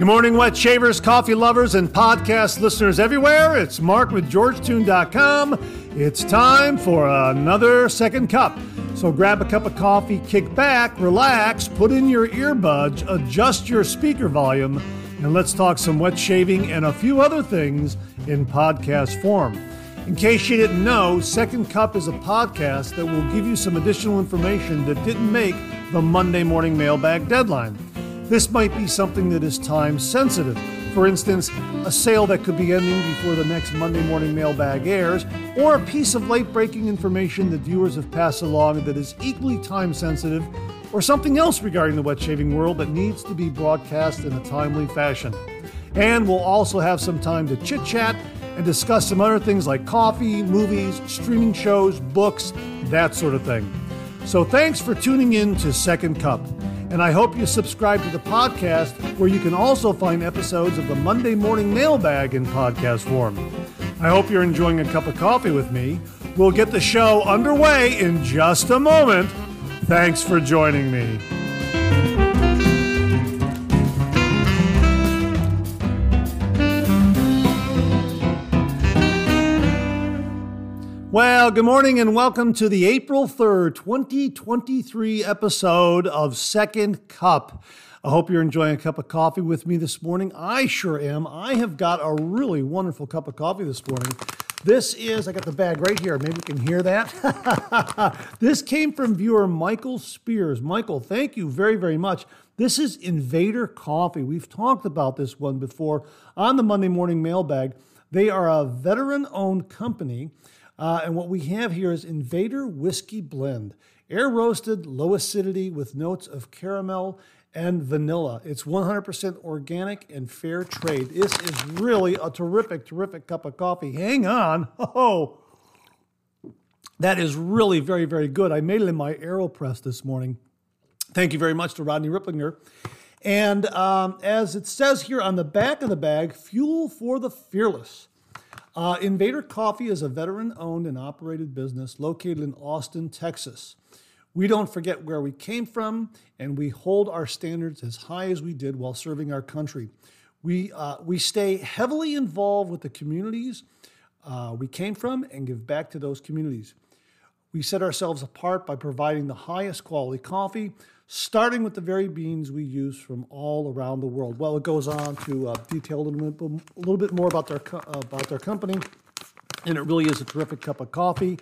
Good morning, wet shavers, coffee lovers, and podcast listeners everywhere. It's Mark with Georgetoon.com. It's time for another second cup. So grab a cup of coffee, kick back, relax, put in your earbuds, adjust your speaker volume, and let's talk some wet shaving and a few other things in podcast form. In case you didn't know, Second Cup is a podcast that will give you some additional information that didn't make the Monday morning mailbag deadline. This might be something that is time sensitive. For instance, a sale that could be ending before the next Monday morning mailbag airs, or a piece of late breaking information that viewers have passed along that is equally time sensitive, or something else regarding the wet shaving world that needs to be broadcast in a timely fashion. And we'll also have some time to chit chat and discuss some other things like coffee, movies, streaming shows, books, that sort of thing. So thanks for tuning in to Second Cup. And I hope you subscribe to the podcast where you can also find episodes of the Monday Morning Mailbag in podcast form. I hope you're enjoying a cup of coffee with me. We'll get the show underway in just a moment. Thanks for joining me. Well, good morning and welcome to the April 3rd, 2023 episode of Second Cup. I hope you're enjoying a cup of coffee with me this morning. I sure am. I have got a really wonderful cup of coffee this morning. This is, I got the bag right here. Maybe you can hear that. this came from viewer Michael Spears. Michael, thank you very, very much. This is Invader Coffee. We've talked about this one before on the Monday Morning Mailbag. They are a veteran owned company uh, and what we have here is Invader Whiskey Blend, air roasted, low acidity with notes of caramel and vanilla. It's 100% organic and fair trade. This is really a terrific, terrific cup of coffee. Hang on. Oh, that is really very, very good. I made it in my AeroPress this morning. Thank you very much to Rodney Ripplinger. And um, as it says here on the back of the bag, fuel for the fearless. Uh, Invader Coffee is a veteran owned and operated business located in Austin, Texas. We don't forget where we came from, and we hold our standards as high as we did while serving our country. We, uh, we stay heavily involved with the communities uh, we came from and give back to those communities. We set ourselves apart by providing the highest quality coffee, starting with the very beans we use from all around the world. Well, it goes on to uh, detail a little, bit, a little bit more about their, co- about their company, and it really is a terrific cup of coffee.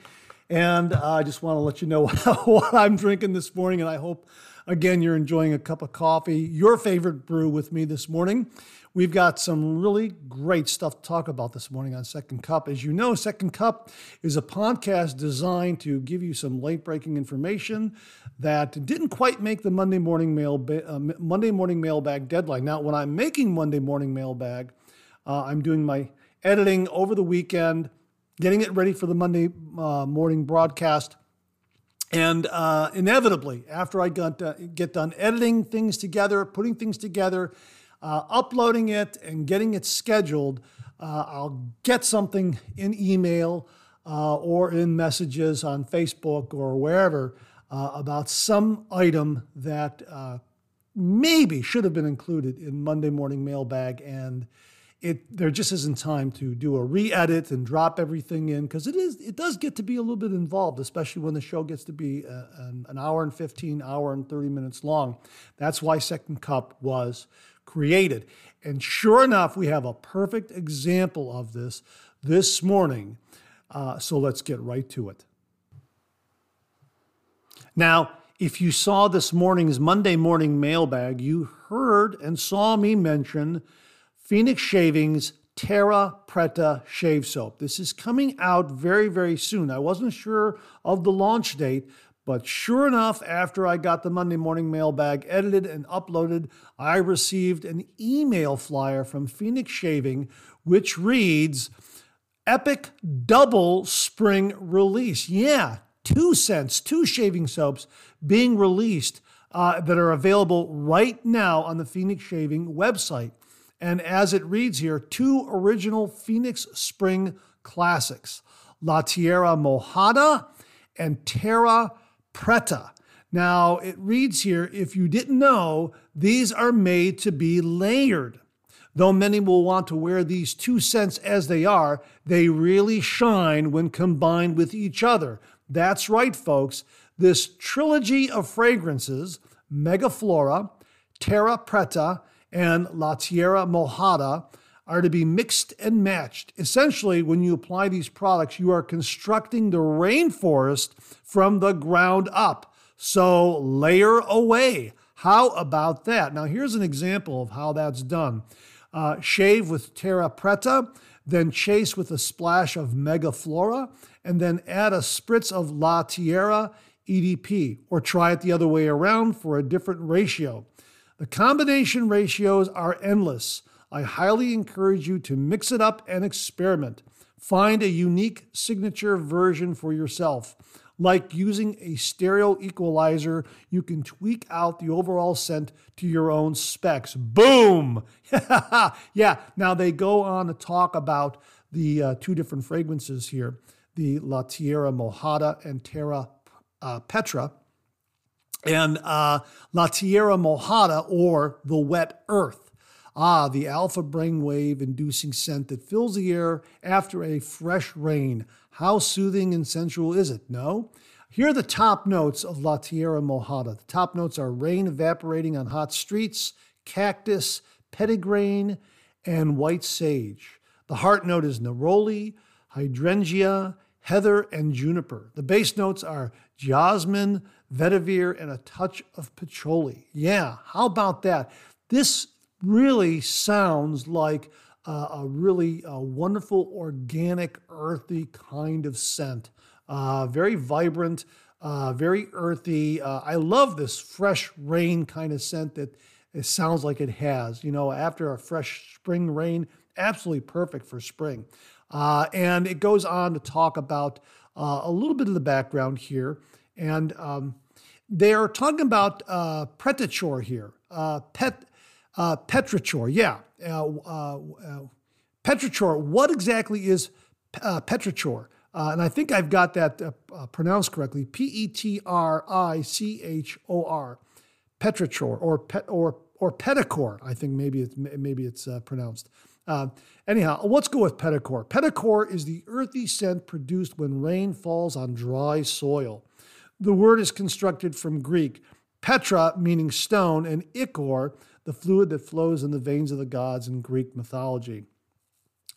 And uh, I just want to let you know what I'm drinking this morning, and I hope, again, you're enjoying a cup of coffee, your favorite brew with me this morning. We've got some really great stuff to talk about this morning on Second Cup. As you know, Second Cup is a podcast designed to give you some late breaking information that didn't quite make the Monday morning mail uh, Monday morning mailbag deadline. Now, when I'm making Monday morning mailbag, uh, I'm doing my editing over the weekend, getting it ready for the Monday uh, morning broadcast. And uh, inevitably, after I got, uh, get done editing things together, putting things together, uh, uploading it and getting it scheduled, uh, I'll get something in email uh, or in messages on Facebook or wherever about some item that maybe should have been included in Monday morning mailbag and it there just isn't time to do a re-edit and drop everything in because it is it does get to be a little bit involved especially when the show gets to be a, uh, an, an hour and 15 hour and 30 minutes long that's why second cup was created. And sure enough, we have a perfect example of this this morning. Uh, so let's get right to it. Now, if you saw this morning's Monday morning mailbag, you heard and saw me mention Phoenix Shavings Terra Preta Shave Soap. This is coming out very, very soon. I wasn't sure of the launch date, but sure enough, after I got the Monday morning mailbag edited and uploaded, I received an email flyer from Phoenix Shaving, which reads Epic Double Spring Release. Yeah, two cents, two shaving soaps being released uh, that are available right now on the Phoenix Shaving website. And as it reads here, two original Phoenix Spring classics La Tierra Mojada and Terra Preta. Now, it reads here if you didn't know, these are made to be layered. Though many will want to wear these two scents as they are, they really shine when combined with each other. That's right, folks. This trilogy of fragrances, Megaflora, Terra Preta, and La Tierra Mojada, are to be mixed and matched. Essentially, when you apply these products, you are constructing the rainforest from the ground up. So layer away. How about that? Now, here's an example of how that's done. Uh, shave with Terra Preta, then chase with a splash of Megaflora, and then add a spritz of La Tierra EDP, or try it the other way around for a different ratio. The combination ratios are endless. I highly encourage you to mix it up and experiment. Find a unique signature version for yourself. Like using a stereo equalizer, you can tweak out the overall scent to your own specs. Boom! yeah, now they go on to talk about the uh, two different fragrances here the La Tierra Mojada and Terra uh, Petra. And uh, La Tierra Mojada, or the wet earth. Ah, the alpha brainwave inducing scent that fills the air after a fresh rain. How soothing and sensual is it? No? Here are the top notes of La Tierra Mojada. The top notes are rain evaporating on hot streets, cactus, petitgrain, and white sage. The heart note is neroli, hydrangea, heather, and juniper. The base notes are jasmine, vetiver, and a touch of patchouli. Yeah, how about that? This really sounds like a really wonderful, organic, earthy kind of scent. Uh, very vibrant, uh, very earthy. Uh, I love this fresh rain kind of scent that it sounds like it has. You know, after a fresh spring rain, absolutely perfect for spring. Uh, and it goes on to talk about a little bit of the background here. And um, they're talking about uh, here. pet uh, Petrichor, yeah. Uh, uh, uh, Petrichor, what exactly is uh, Petrichor? Uh, and I think I've got that uh, pronounced correctly. P E T R I C H O R, Petrichor, or pet, or or Pedicor. I think maybe it's maybe it's pronounced. Anyhow, let's go with Pedicor. Pedicor is the earthy scent produced when rain falls on dry soil. The word is constructed from Greek Petra, meaning stone, and ichor, the fluid that flows in the veins of the gods in Greek mythology.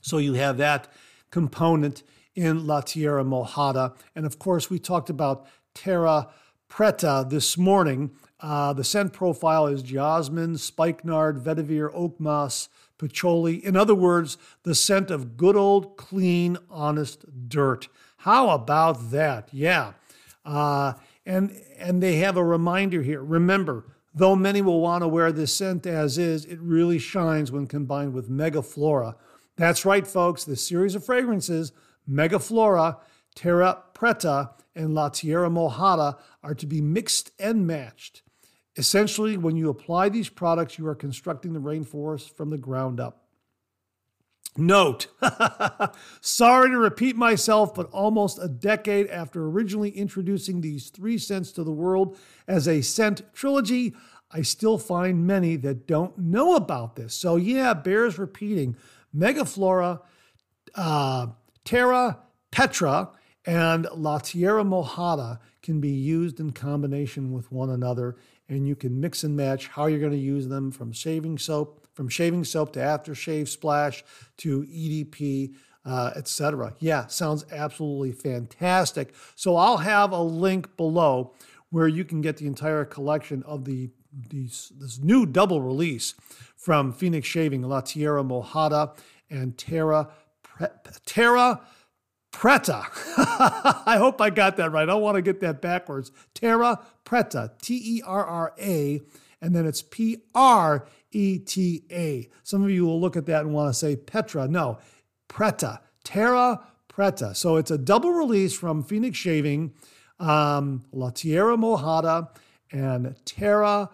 So you have that component in La Tierra Mojada. And of course, we talked about Terra Preta this morning. Uh, the scent profile is jasmine, spikenard, vetiver, oak moss, patchouli. In other words, the scent of good old, clean, honest dirt. How about that? Yeah. Uh, and and they have a reminder here. Remember, Though many will want to wear this scent as is, it really shines when combined with Megaflora. That's right, folks. This series of fragrances, Megaflora, Terra Preta, and La Tierra Mojada, are to be mixed and matched. Essentially, when you apply these products, you are constructing the rainforest from the ground up. Note, sorry to repeat myself, but almost a decade after originally introducing these three scents to the world as a scent trilogy, I still find many that don't know about this. So, yeah, bears repeating. Megaflora, uh, Terra Petra, and La Tierra Mojada can be used in combination with one another, and you can mix and match how you're going to use them from shaving soap from shaving soap to aftershave splash to EDP, uh, etc. Yeah, sounds absolutely fantastic. So I'll have a link below where you can get the entire collection of the these, this new double release from Phoenix Shaving, La Tierra Mojada and Terra Pre- Terra Preta. I hope I got that right. I don't want to get that backwards. Terra Preta, T E R R A, and then it's P R E T A. Some of you will look at that and want to say Petra. No, Preta, Terra Preta. So it's a double release from Phoenix Shaving, um, La Tierra Mojada, and Terra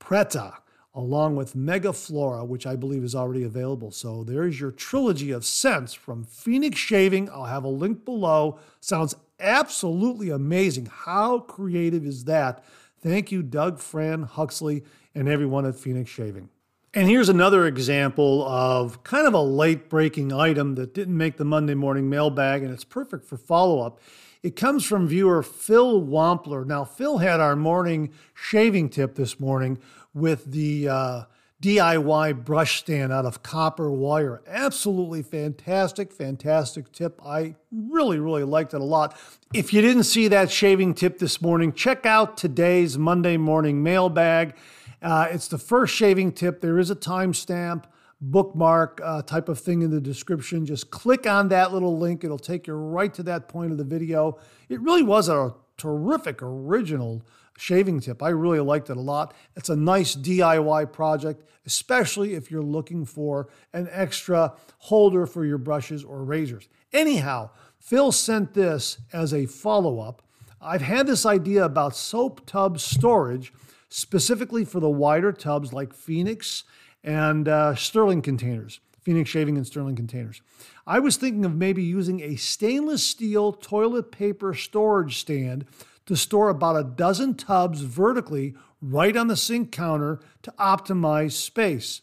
Preta, along with Megaflora, which I believe is already available. So there's your trilogy of scents from Phoenix Shaving. I'll have a link below. Sounds absolutely amazing. How creative is that? Thank you, Doug, Fran, Huxley, and everyone at Phoenix Shaving. And here's another example of kind of a late breaking item that didn't make the Monday morning mailbag, and it's perfect for follow up. It comes from viewer Phil Wampler. Now, Phil had our morning shaving tip this morning with the uh, DIY brush stand out of copper wire. Absolutely fantastic, fantastic tip. I really, really liked it a lot. If you didn't see that shaving tip this morning, check out today's Monday morning mailbag. Uh, it's the first shaving tip. There is a timestamp, bookmark uh, type of thing in the description. Just click on that little link, it'll take you right to that point of the video. It really was a terrific original shaving tip. I really liked it a lot. It's a nice DIY project, especially if you're looking for an extra holder for your brushes or razors. Anyhow, Phil sent this as a follow up. I've had this idea about soap tub storage specifically for the wider tubs like Phoenix and uh, Stirling containers, Phoenix shaving and Stirling containers. I was thinking of maybe using a stainless steel toilet paper storage stand to store about a dozen tubs vertically right on the sink counter to optimize space.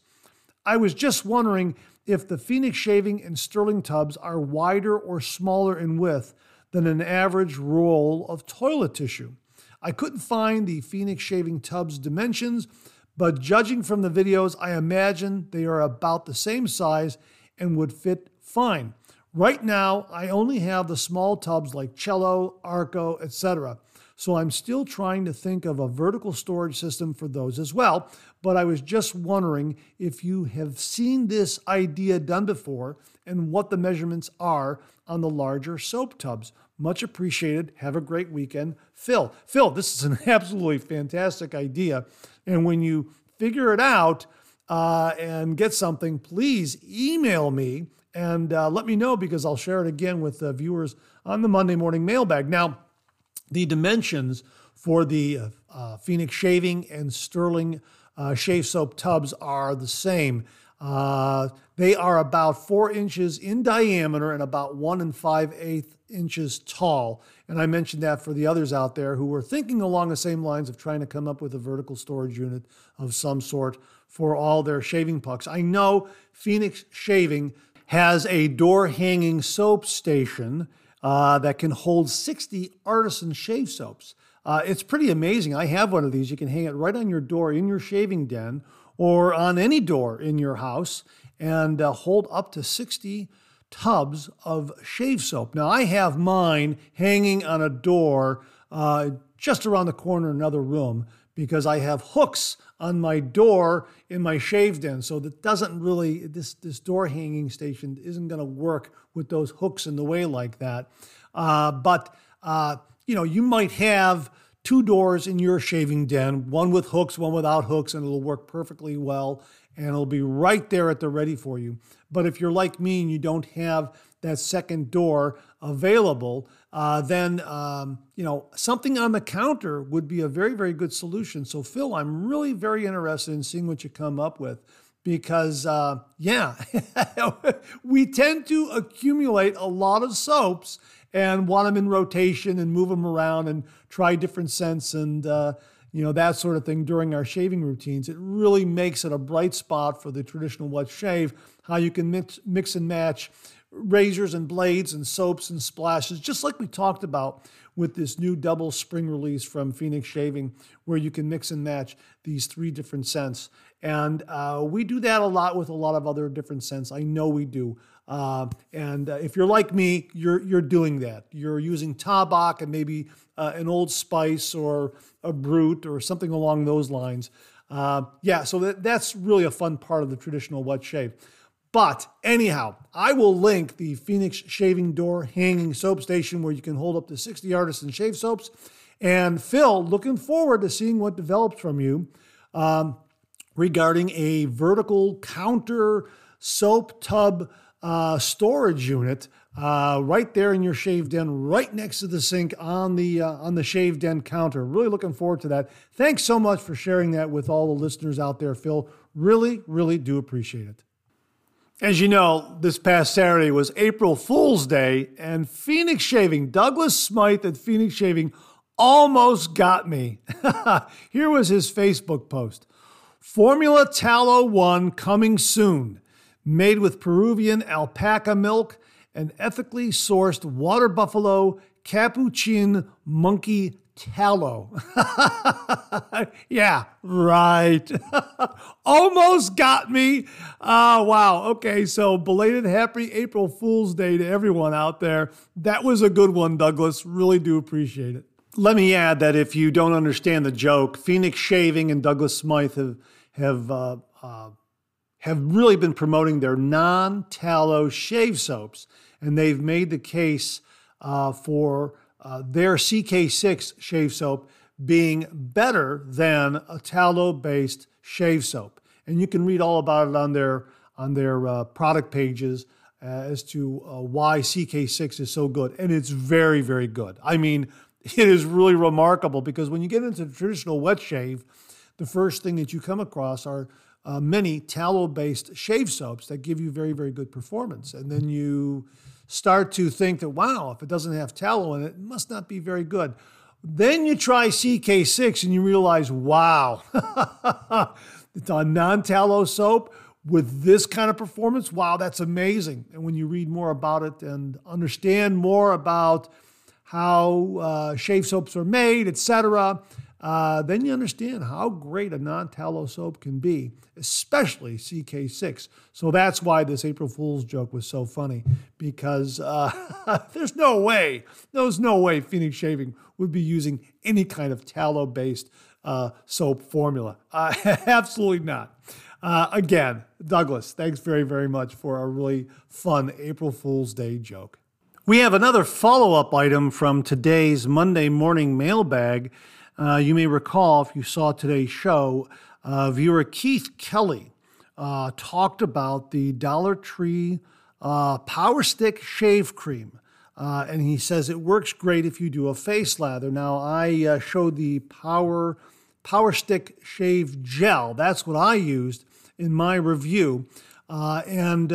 I was just wondering if the Phoenix shaving and Stirling tubs are wider or smaller in width than an average roll of toilet tissue. I couldn't find the Phoenix shaving tub's dimensions, but judging from the videos, I imagine they are about the same size and would fit fine. Right now, I only have the small tubs like Cella, Arco, etc. So I'm still trying to think of a vertical storage system for those as well. But I was just wondering if you have seen this idea done before and what the measurements are on the larger soap tubs. Much appreciated. Have a great weekend. Phil, Phil, this is an absolutely fantastic idea. And when you figure it out uh, and get something, please email me and uh, let me know because I'll share it again with the viewers on the Monday morning mailbag. Now, the dimensions for the uh, Phoenix shaving and Stirling uh, shave soap tubs are the same. Uh, they are about four inches in diameter and about one and five eighth inches tall. And I mentioned that for the others out there who were thinking along the same lines of trying to come up with a vertical storage unit of some sort for all their shaving pucks. I know Phoenix Shaving has a door hanging soap station uh, that can hold 60 artisan shave soaps. Uh, it's pretty amazing. I have one of these. You can hang it right on your door in your shaving den or on any door in your house and uh, hold up to 60 tubs of shave soap. Now, I have mine hanging on a door uh, just around the corner in another room because I have hooks on my door in my shave den. So that doesn't really, this, this door hanging station isn't going to work with those hooks in the way like that. Uh, but, uh, you know, you might have two doors in your shaving den, one with hooks, one without hooks, and it'll work perfectly well and it'll be right there at the ready for you. But if you're like me and you don't have that second door available, uh, then um, you know something on the counter would be a very very good solution. So Phil, I'm really very interested in seeing what you come up with because uh, yeah, we tend to accumulate a lot of soaps and want them in rotation and move them around and try different scents and uh, you know, that sort of thing during our shaving routines. It really makes it a bright spot for the traditional wet shave, how you can mix, mix and match razors and blades and soaps and splashes, just like we talked about with this new double spring release from Phoenix Shaving, where you can mix and match these three different scents. And uh, we do that a lot with a lot of other different scents. I know we do. Uh, and uh, if you're like me, you're you're doing that. You're using Tabac and maybe uh, an Old Spice or a Brut or something along those lines. Uh, yeah, so that, that's really a fun part of the traditional wet shave. But anyhow, I will link the Phoenix Shaving Door Hanging Soap Station where you can hold up to 60 artisan shave soaps. And Phil, looking forward to seeing what develops from you um, regarding a vertical counter soap tub uh, storage unit uh, right there in your shave den, right next to the sink on the uh, on the shave den counter. Really looking forward to that. Thanks so much for sharing that with all the listeners out there, Phil. Really, really do appreciate it. As you know, this past Saturday was April Fool's Day, and Phoenix Shaving, Douglas Smythe at Phoenix Shaving, almost got me. Here was his Facebook post. Formula Tallow 1 coming soon. Made with Peruvian alpaca milk and ethically sourced water buffalo capuchin monkey tallow. yeah, right. Almost got me. Oh, wow. Okay, so belated happy April Fool's Day to everyone out there. That was a good one, Douglas. Really do appreciate it. Let me add that if you don't understand the joke, Phoenix Shaving and Douglas Smythe have have uh, uh, have really been promoting their non-tallow shave soaps, and they've made the case uh, for uh, their CK6 shave soap being better than a tallow-based shave soap. And you can read all about it on their on their uh, product pages uh, as to why CK6 is so good, and it's very very good. I mean it is really remarkable because when you get into traditional wet shave, the first thing that you come across are uh, many tallow based shave soaps that give you very, very good performance. And then you start to think that, wow, if it doesn't have tallow in it, it must not be very good. Then you try CK6 and you realize, wow, it's a non tallow soap with this kind of performance. Wow, that's amazing. And when you read more about it and understand more about how uh, shave soaps are made, etc., uh, then you understand how great a non tallow soap can be, especially CK6. So that's why this April Fool's joke was so funny, because uh, there's no way, there's no way Phoenix Shaving would be using any kind of tallow based uh, soap formula. Uh, absolutely not. Uh, again, Douglas, thanks very, very much for a really fun April Fool's Day joke. We have another follow up item from today's Monday morning mailbag. Uh, you may recall, if you saw today's show, uh, viewer Keith Kelly uh, talked about the Dollar Tree uh, Power Stick Shave Cream. Uh, and he says it works great if you do a face lather. Now, I uh, showed the Power, Power Stick Shave Gel. That's what I used in my review. and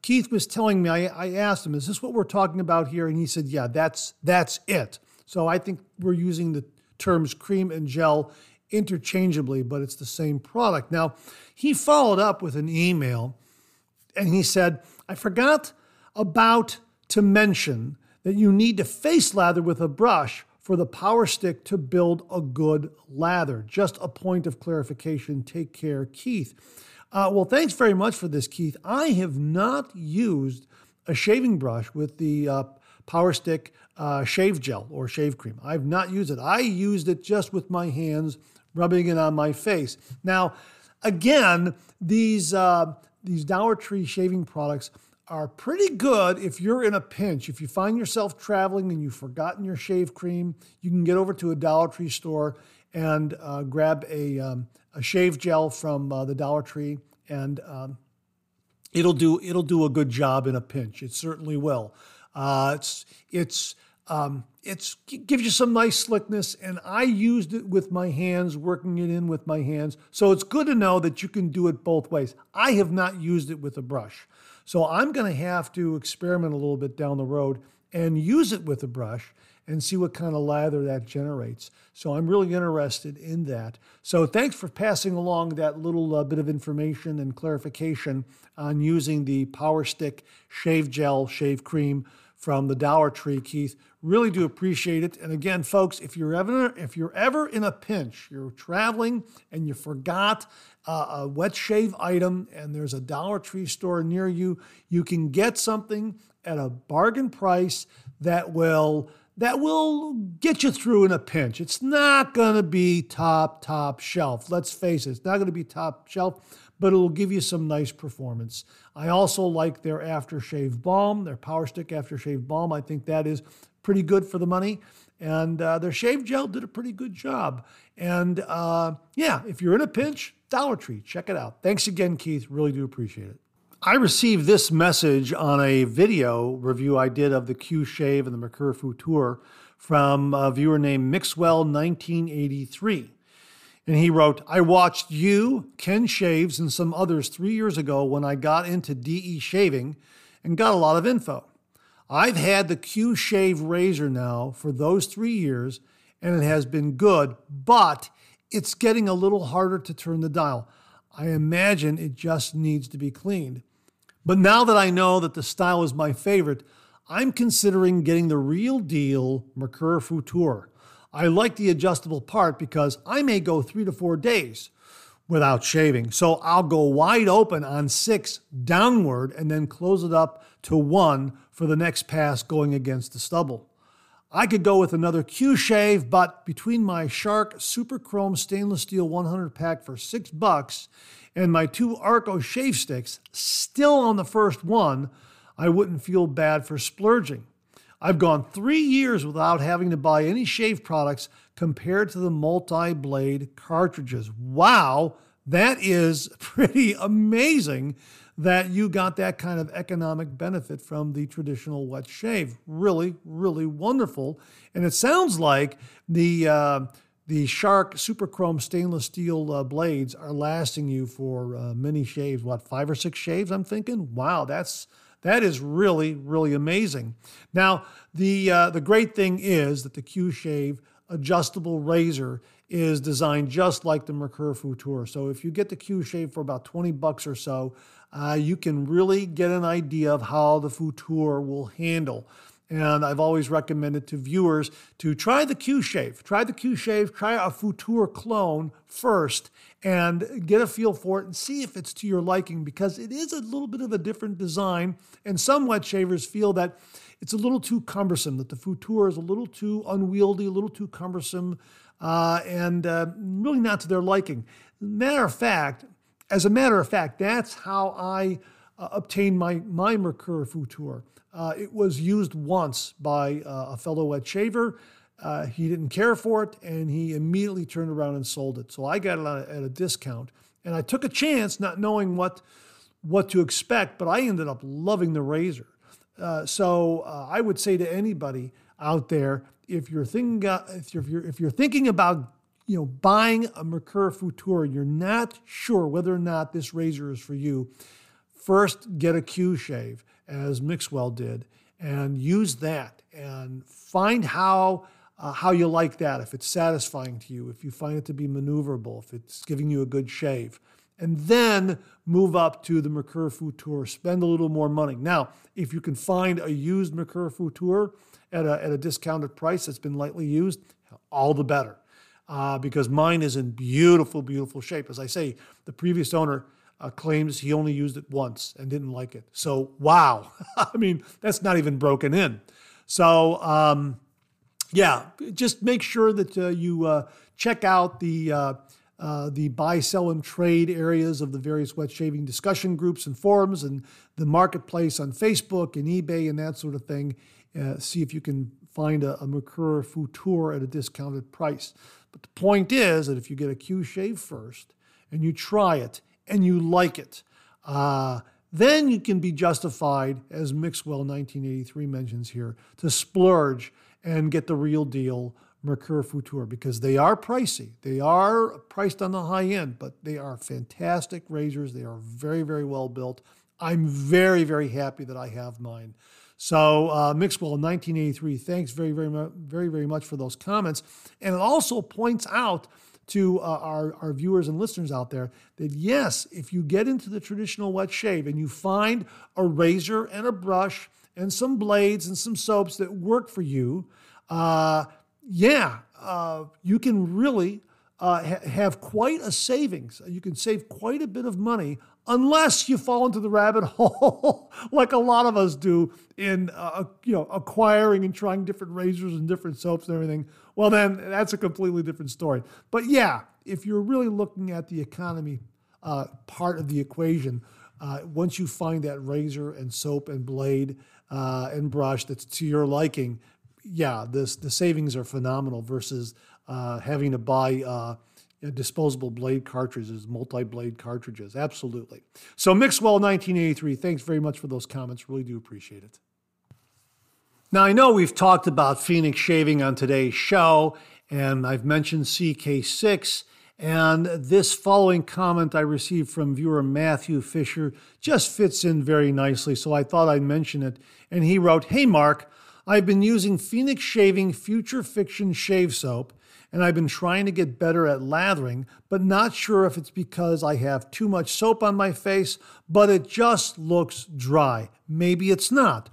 Keith was telling me, I, I asked him, is this what we're talking about here? And he said, yeah, that's, that's it. So I think we're using the terms cream and gel interchangeably, but it's the same product. Now, he followed up with an email and he said, I forgot about to mention that you need to face lather with a brush for the power stick to build a good lather. Just a point of clarification. Take care, Keith. Uh, well, thanks very much for this, Keith. I have not used a shaving brush with the uh, Power Stick uh, shave gel or shave cream. I've not used it. I used it just with my hands, rubbing it on my face. Now, again, these uh, these Dollar Tree shaving products are pretty good if you're in a pinch. If you find yourself traveling and you've forgotten your shave cream, you can get over to a Dollar Tree store and uh, grab a, um, a shave gel from uh, the Dollar Tree, and um, it'll do it'll do a good job in a pinch. It certainly will. Uh, it's it's um, it's gives you some nice slickness, and I used it with my hands, working it in with my hands. So it's good to know that you can do it both ways. I have not used it with a brush, so I'm going to have to experiment a little bit down the road and use it with a brush and see what kind of lather that generates. So I'm really interested in that. So thanks for passing along that little uh, bit of information and clarification on using the Power Stick Shave Gel Shave Cream from the Dollar Tree, Keith. Really do appreciate it. And again, folks, if you're ever if you're ever in a pinch, you're traveling and you forgot uh, a wet shave item, and there's a Dollar Tree store near you, you can get something at a bargain price that will that will get you through in a pinch. It's not going to be top, top shelf. Let's face it, it's not going to be top shelf, but it'll give you some nice performance. I also like their aftershave balm, their Power Stick aftershave balm. I think that is pretty good for the money. And uh, their shave gel did a pretty good job. And uh, yeah, if you're in a pinch, Dollar Tree, check it out. Thanks again, Keith. Really do appreciate it. I received this message on a video review I did of the Q Shave and the Mercur Futur from a viewer named Mixwell1983. And he wrote, I watched you, Ken Shaves, and some others three years ago when I got into DE shaving and got a lot of info. I've had the Q Shave razor now for those three years, and it has been good, but it's getting a little harder to turn the dial. I imagine it just needs to be cleaned. But now that I know that the style is my favorite, I'm considering getting the real deal Mercur Futur. I like the adjustable part because I may go three to four days without shaving. So I'll go wide open on six downward and then close it up to one for the next pass going against the stubble. I could go with another Q shave, but between my Shark Super Chrome stainless steel 100 pack for six bucks and my two Arco shave sticks, still on the first one, I wouldn't feel bad for splurging. I've gone three years without having to buy any shave products compared to the multi blade cartridges. Wow, that is pretty amazing that you got that kind of economic benefit from the traditional wet shave. Really, really wonderful. And it sounds like the uh, the Shark Super Chrome stainless steel uh, blades are lasting you for uh, many shaves. What five or six shaves? I'm thinking. Wow, that's that is really, really amazing. Now, the uh, the great thing is that the Q Shave adjustable razor is designed just like the Mercur Futur. So if you get the Q Shave for about 20 bucks or so, uh, you can really get an idea of how the Futur will handle. And I've always recommended to viewers to try the Q Shave. Try the Q Shave, try a Futur clone first, and get a feel for it and see if it's to your liking because it is a little bit of a different design. And some wet shavers feel that it's a little too cumbersome, that the Futur is a little too unwieldy, a little too cumbersome, uh, and uh, really not to their liking. Matter of fact, as a matter of fact, that's how I uh, obtained my, my Mercur Futur. Uh, it was used once by uh, a fellow wet shaver. Uh, he didn't care for it, and he immediately turned around and sold it. So I got it at a discount, and I took a chance, not knowing what what to expect. But I ended up loving the razor. Uh, so I would say to anybody out there, if you're thinking if you're if you're thinking about you know buying a Mercur Futur, you're not sure whether or not this razor is for you. First, get a Q shave, as Mixwell did, and use that, and find how uh, how you like that, if it's satisfying to you, if you find it to be maneuverable, if it's giving you a good shave. And then move up to the Mercur Futur, spend a little more money. Now, if you can find a used Mercur Futur at a, at a discounted price that's been lightly used, all the better. Uh, because mine is in beautiful, beautiful shape. As I say, the previous owner uh, claims he only used it once and didn't like it. So, wow. I mean, that's not even broken in. So, um, yeah, just make sure that uh, you uh, check out the uh, uh, the buy, sell, and trade areas of the various wet shaving discussion groups and forums, and the marketplace on Facebook and eBay and that sort of thing. Uh, see if you can find a, a Mercur Futur at a discounted price. But the point is that if you get a Q shave first and you try it and you like it, uh, then you can be justified, as Mixwell 1983 mentions here, to splurge and get the real deal Mercur Futur because they are pricey. They are priced on the high end, but they are fantastic razors. They are very, very well built. I'm very, very happy that I have mine. So, uh, Mixwell 1983, thanks very, very, very, very much for those comments. And it also points out to uh, our, our viewers and listeners out there that yes, if you get into the traditional wet shave and you find a razor and a brush and some blades and some soaps that work for you, uh, yeah, uh, you can really uh, ha- have quite a savings. You can save quite a bit of money unless you fall into the rabbit hole like a lot of us do in uh, you know acquiring and trying different razors and different soaps and everything. Well, then that's a completely different story. But yeah, if you're really looking at the economy uh, part of the equation, uh, once you find that razor and soap and blade uh, and brush that's to your liking, yeah, this the savings are phenomenal versus uh, having to buy uh, disposable blade cartridges, multi-blade cartridges. Absolutely. So Mixwell 1983, thanks very much for those comments. Really do appreciate it. Now I know we've talked about Phoenix shaving on today's show, and I've mentioned CK6. And this following comment I received from viewer Matthew Fisher just fits in very nicely, so I thought I'd mention it. And he wrote, Hey, Mark, I've been using Phoenix Shaving Future Fiction Shave Soap, and I've been trying to get better at lathering, but not sure if it's because I have too much soap on my face, but it just looks dry. Maybe it's not.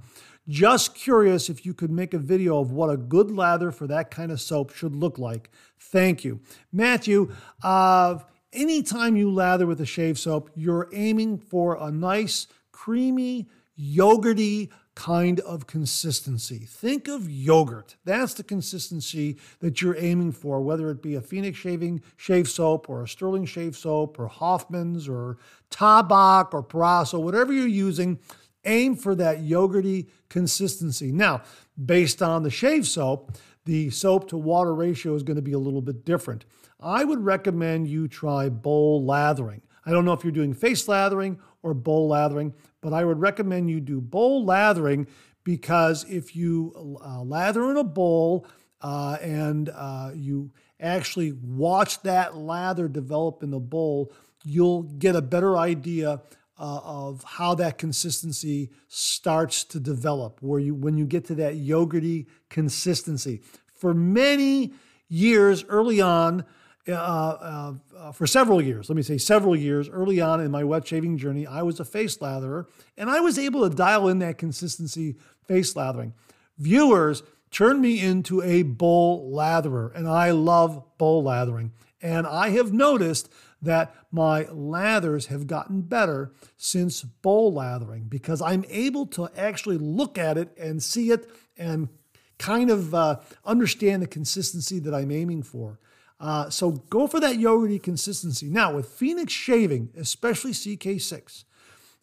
Just curious if you could make a video of what a good lather for that kind of soap should look like. Thank you. Matthew, uh, anytime you lather with a shave soap, you're aiming for a nice, creamy, yogurty, kind of consistency. Think of yogurt. That's the consistency that you're aiming for, whether it be a Phoenix shaving shave soap or a Stirling shave soap or Hoffman's or Tabac or Proraso, whatever you're using, aim for that yogurty consistency. Now, based on the shave soap, the soap to water ratio is going to be a little bit different. I would recommend you try bowl lathering. I don't know if you're doing face lathering or bowl lathering, but I would recommend you do bowl lathering because if you uh, lather in a bowl uh, and uh, you actually watch that lather develop in the bowl, you'll get a better idea uh, of how that consistency starts to develop. Where you, when you get to that yogurty consistency, for many years early on, uh, uh, uh, for several years, let me say several years early on in my wet shaving journey, I was a face latherer and I was able to dial in that consistency face lathering. Viewers turned me into a bowl latherer and I love bowl lathering. And I have noticed that my lathers have gotten better since bowl lathering because I'm able to actually look at it and see it and kind of uh, understand the consistency that I'm aiming for. Uh, so go for that yogurty consistency. Now, with Phoenix shaving, especially CK6,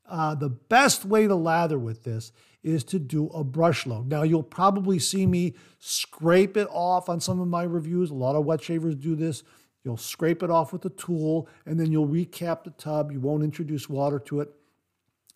uh, the best way to lather with this is to do a brush load. Now, you'll probably see me scrape it off on some of my reviews. A lot of wet shavers do this. You'll scrape it off with a tool, and then you'll recap the tub. You won't introduce water to it.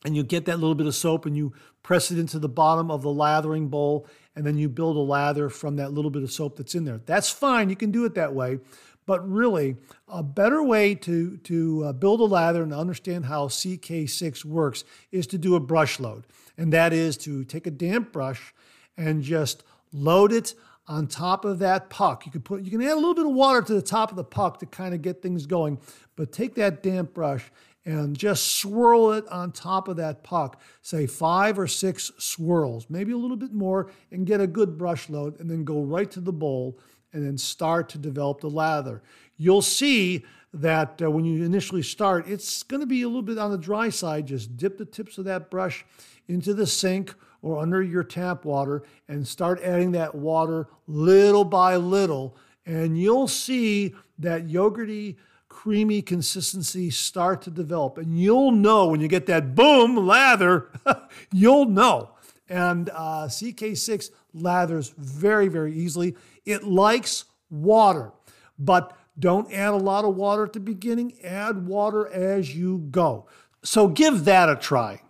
And you get that little bit of soap and you press it into the bottom of the lathering bowl, and then you build a lather from that little bit of soap that's in there. That's fine, you can do it that way. But really, a better way to, to uh, build a lather and understand how CK6 works is to do a brush load. And that is to take a damp brush and just load it on top of that puck. You can put you can add a little bit of water to the top of the puck to kind of get things going, but take that damp brush and just swirl it on top of that puck. Say five or six swirls, maybe a little bit more, and get a good brush load, and then go right to the bowl and then start to develop the lather. You'll see that uh, when you initially start, it's going to be a little bit on the dry side. Just dip the tips of that brush into the sink or under your tap water and start adding that water little by little. And you'll see that yogurty creamy consistency start to develop. And you'll know when you get that boom lather, you'll know. And uh, CK6 lathers very, very easily. It likes water, but don't add a lot of water at the beginning. Add water as you go. So give that a try.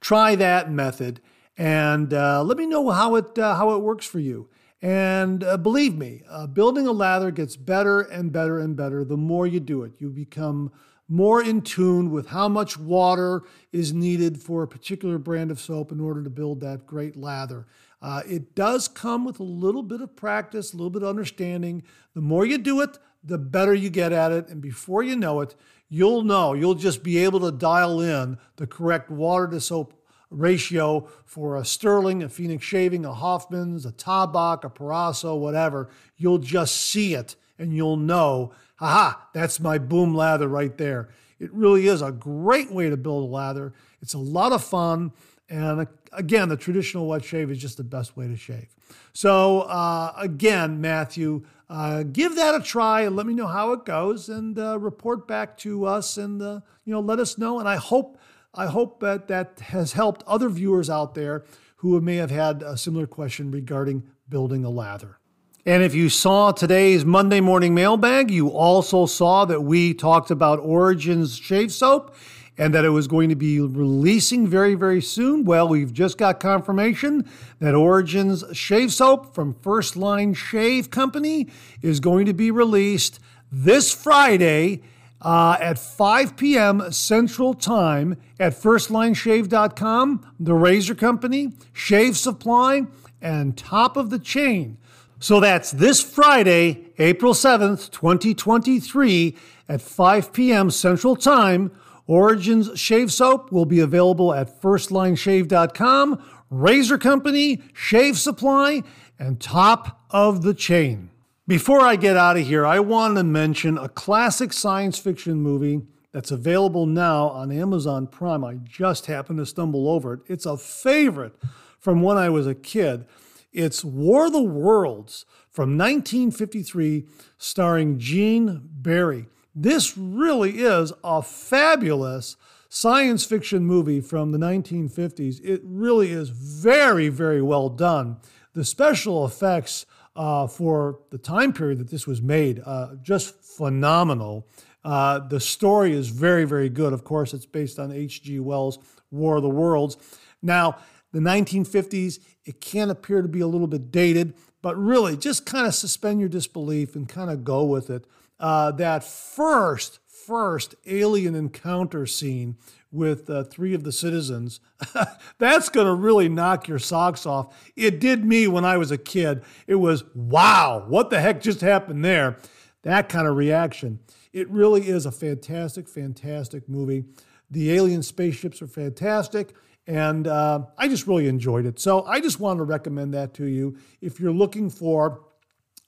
Try that method and uh, let me know how it, uh, how it works for you. And uh, believe me, uh, building a lather gets better and better and better the more you do it. You become more in tune with how much water is needed for a particular brand of soap in order to build that great lather. Uh, it does come with a little bit of practice, a little bit of understanding. The more you do it, the better you get at it. And before you know it, you'll know, you'll just be able to dial in the correct water to soap ratio for a Stirling, a Phoenix Shaving, a Hoffman's, a Tabac, a Proraso, whatever. You'll just see it and you'll know, aha, that's my boom lather right there. It really is a great way to build a lather. It's a lot of fun. And again, the traditional wet shave is just the best way to shave. So, uh, again, Matthew, uh, give that a try and let me know how it goes and uh, report back to us and, uh, you know, let us know. And I hope I hope that that has helped other viewers out there who may have had a similar question regarding building a lather. And if you saw today's Monday morning mailbag, you also saw that we talked about Origins shave soap and that it was going to be releasing very, very soon. Well, we've just got confirmation that Origins shave soap from First Line Shave Company is going to be released this Friday uh, at 5 p.m. Central Time at FirstLineShave.com, the Razor Company, Shave Supply, and Top of the Chain. So that's this Friday, April 7th, 2023 at 5 p.m. Central Time. Origins Shave Soap will be available at firstlineshave.com, Razor Company, Shave Supply, and Top of the Chain. Before I get out of here, I want to mention a classic science fiction movie that's available now on Amazon Prime. I just happened to stumble over it. It's a favorite from when I was a kid. It's War of the Worlds from 1953, starring Gene Barry. This really is a fabulous science fiction movie from the 1950s. It really is very, very well done. The special effects uh, for the time period that this was made, uh, just phenomenal. Uh, the story is very, very good. Of course, it's based on H.G. Wells' War of the Worlds. Now, the 1950s, it can appear to be a little bit dated, but really just kind of suspend your disbelief and kind of go with it uh, that first, first alien encounter scene with uh, three of the citizens, that's going to really knock your socks off. It did me when I was a kid. It was, wow, what the heck just happened there? That kind of reaction. It really is a fantastic, fantastic movie. The alien spaceships are fantastic, and uh, I just really enjoyed it. So I just want to recommend that to you. If you're looking for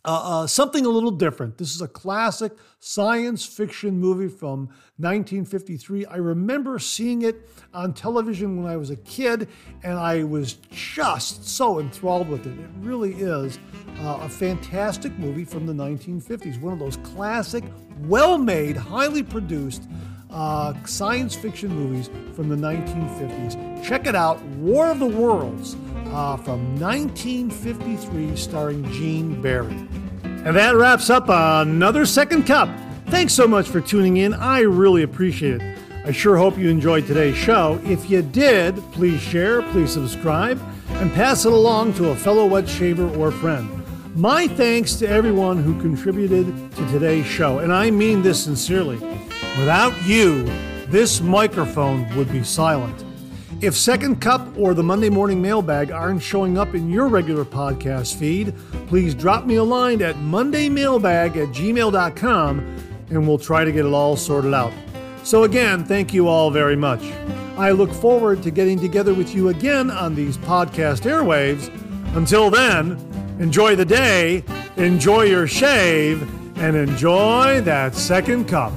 uh, uh, something a little different. This is a classic science fiction movie from 1953. I remember seeing it on television when I was a kid, and I was just so enthralled with it. It really is uh, a fantastic movie from the 1950s, one of those classic, well made, highly produced. Uh, science fiction movies from the 1950s. Check it out War of the Worlds uh, from 1953, starring Gene Barry. And that wraps up another Second Cup. Thanks so much for tuning in. I really appreciate it. I sure hope you enjoyed today's show. If you did, please share, please subscribe, and pass it along to a fellow wet shaver or friend. My thanks to everyone who contributed to today's show, and I mean this sincerely. Without you, this microphone would be silent. If Second Cup or the Monday Morning Mailbag aren't showing up in your regular podcast feed, please drop me a line at mondaymailbag at gmail.com and we'll try to get it all sorted out. So, again, thank you all very much. I look forward to getting together with you again on these podcast airwaves. Until then, enjoy the day, enjoy your shave, and enjoy that second cup.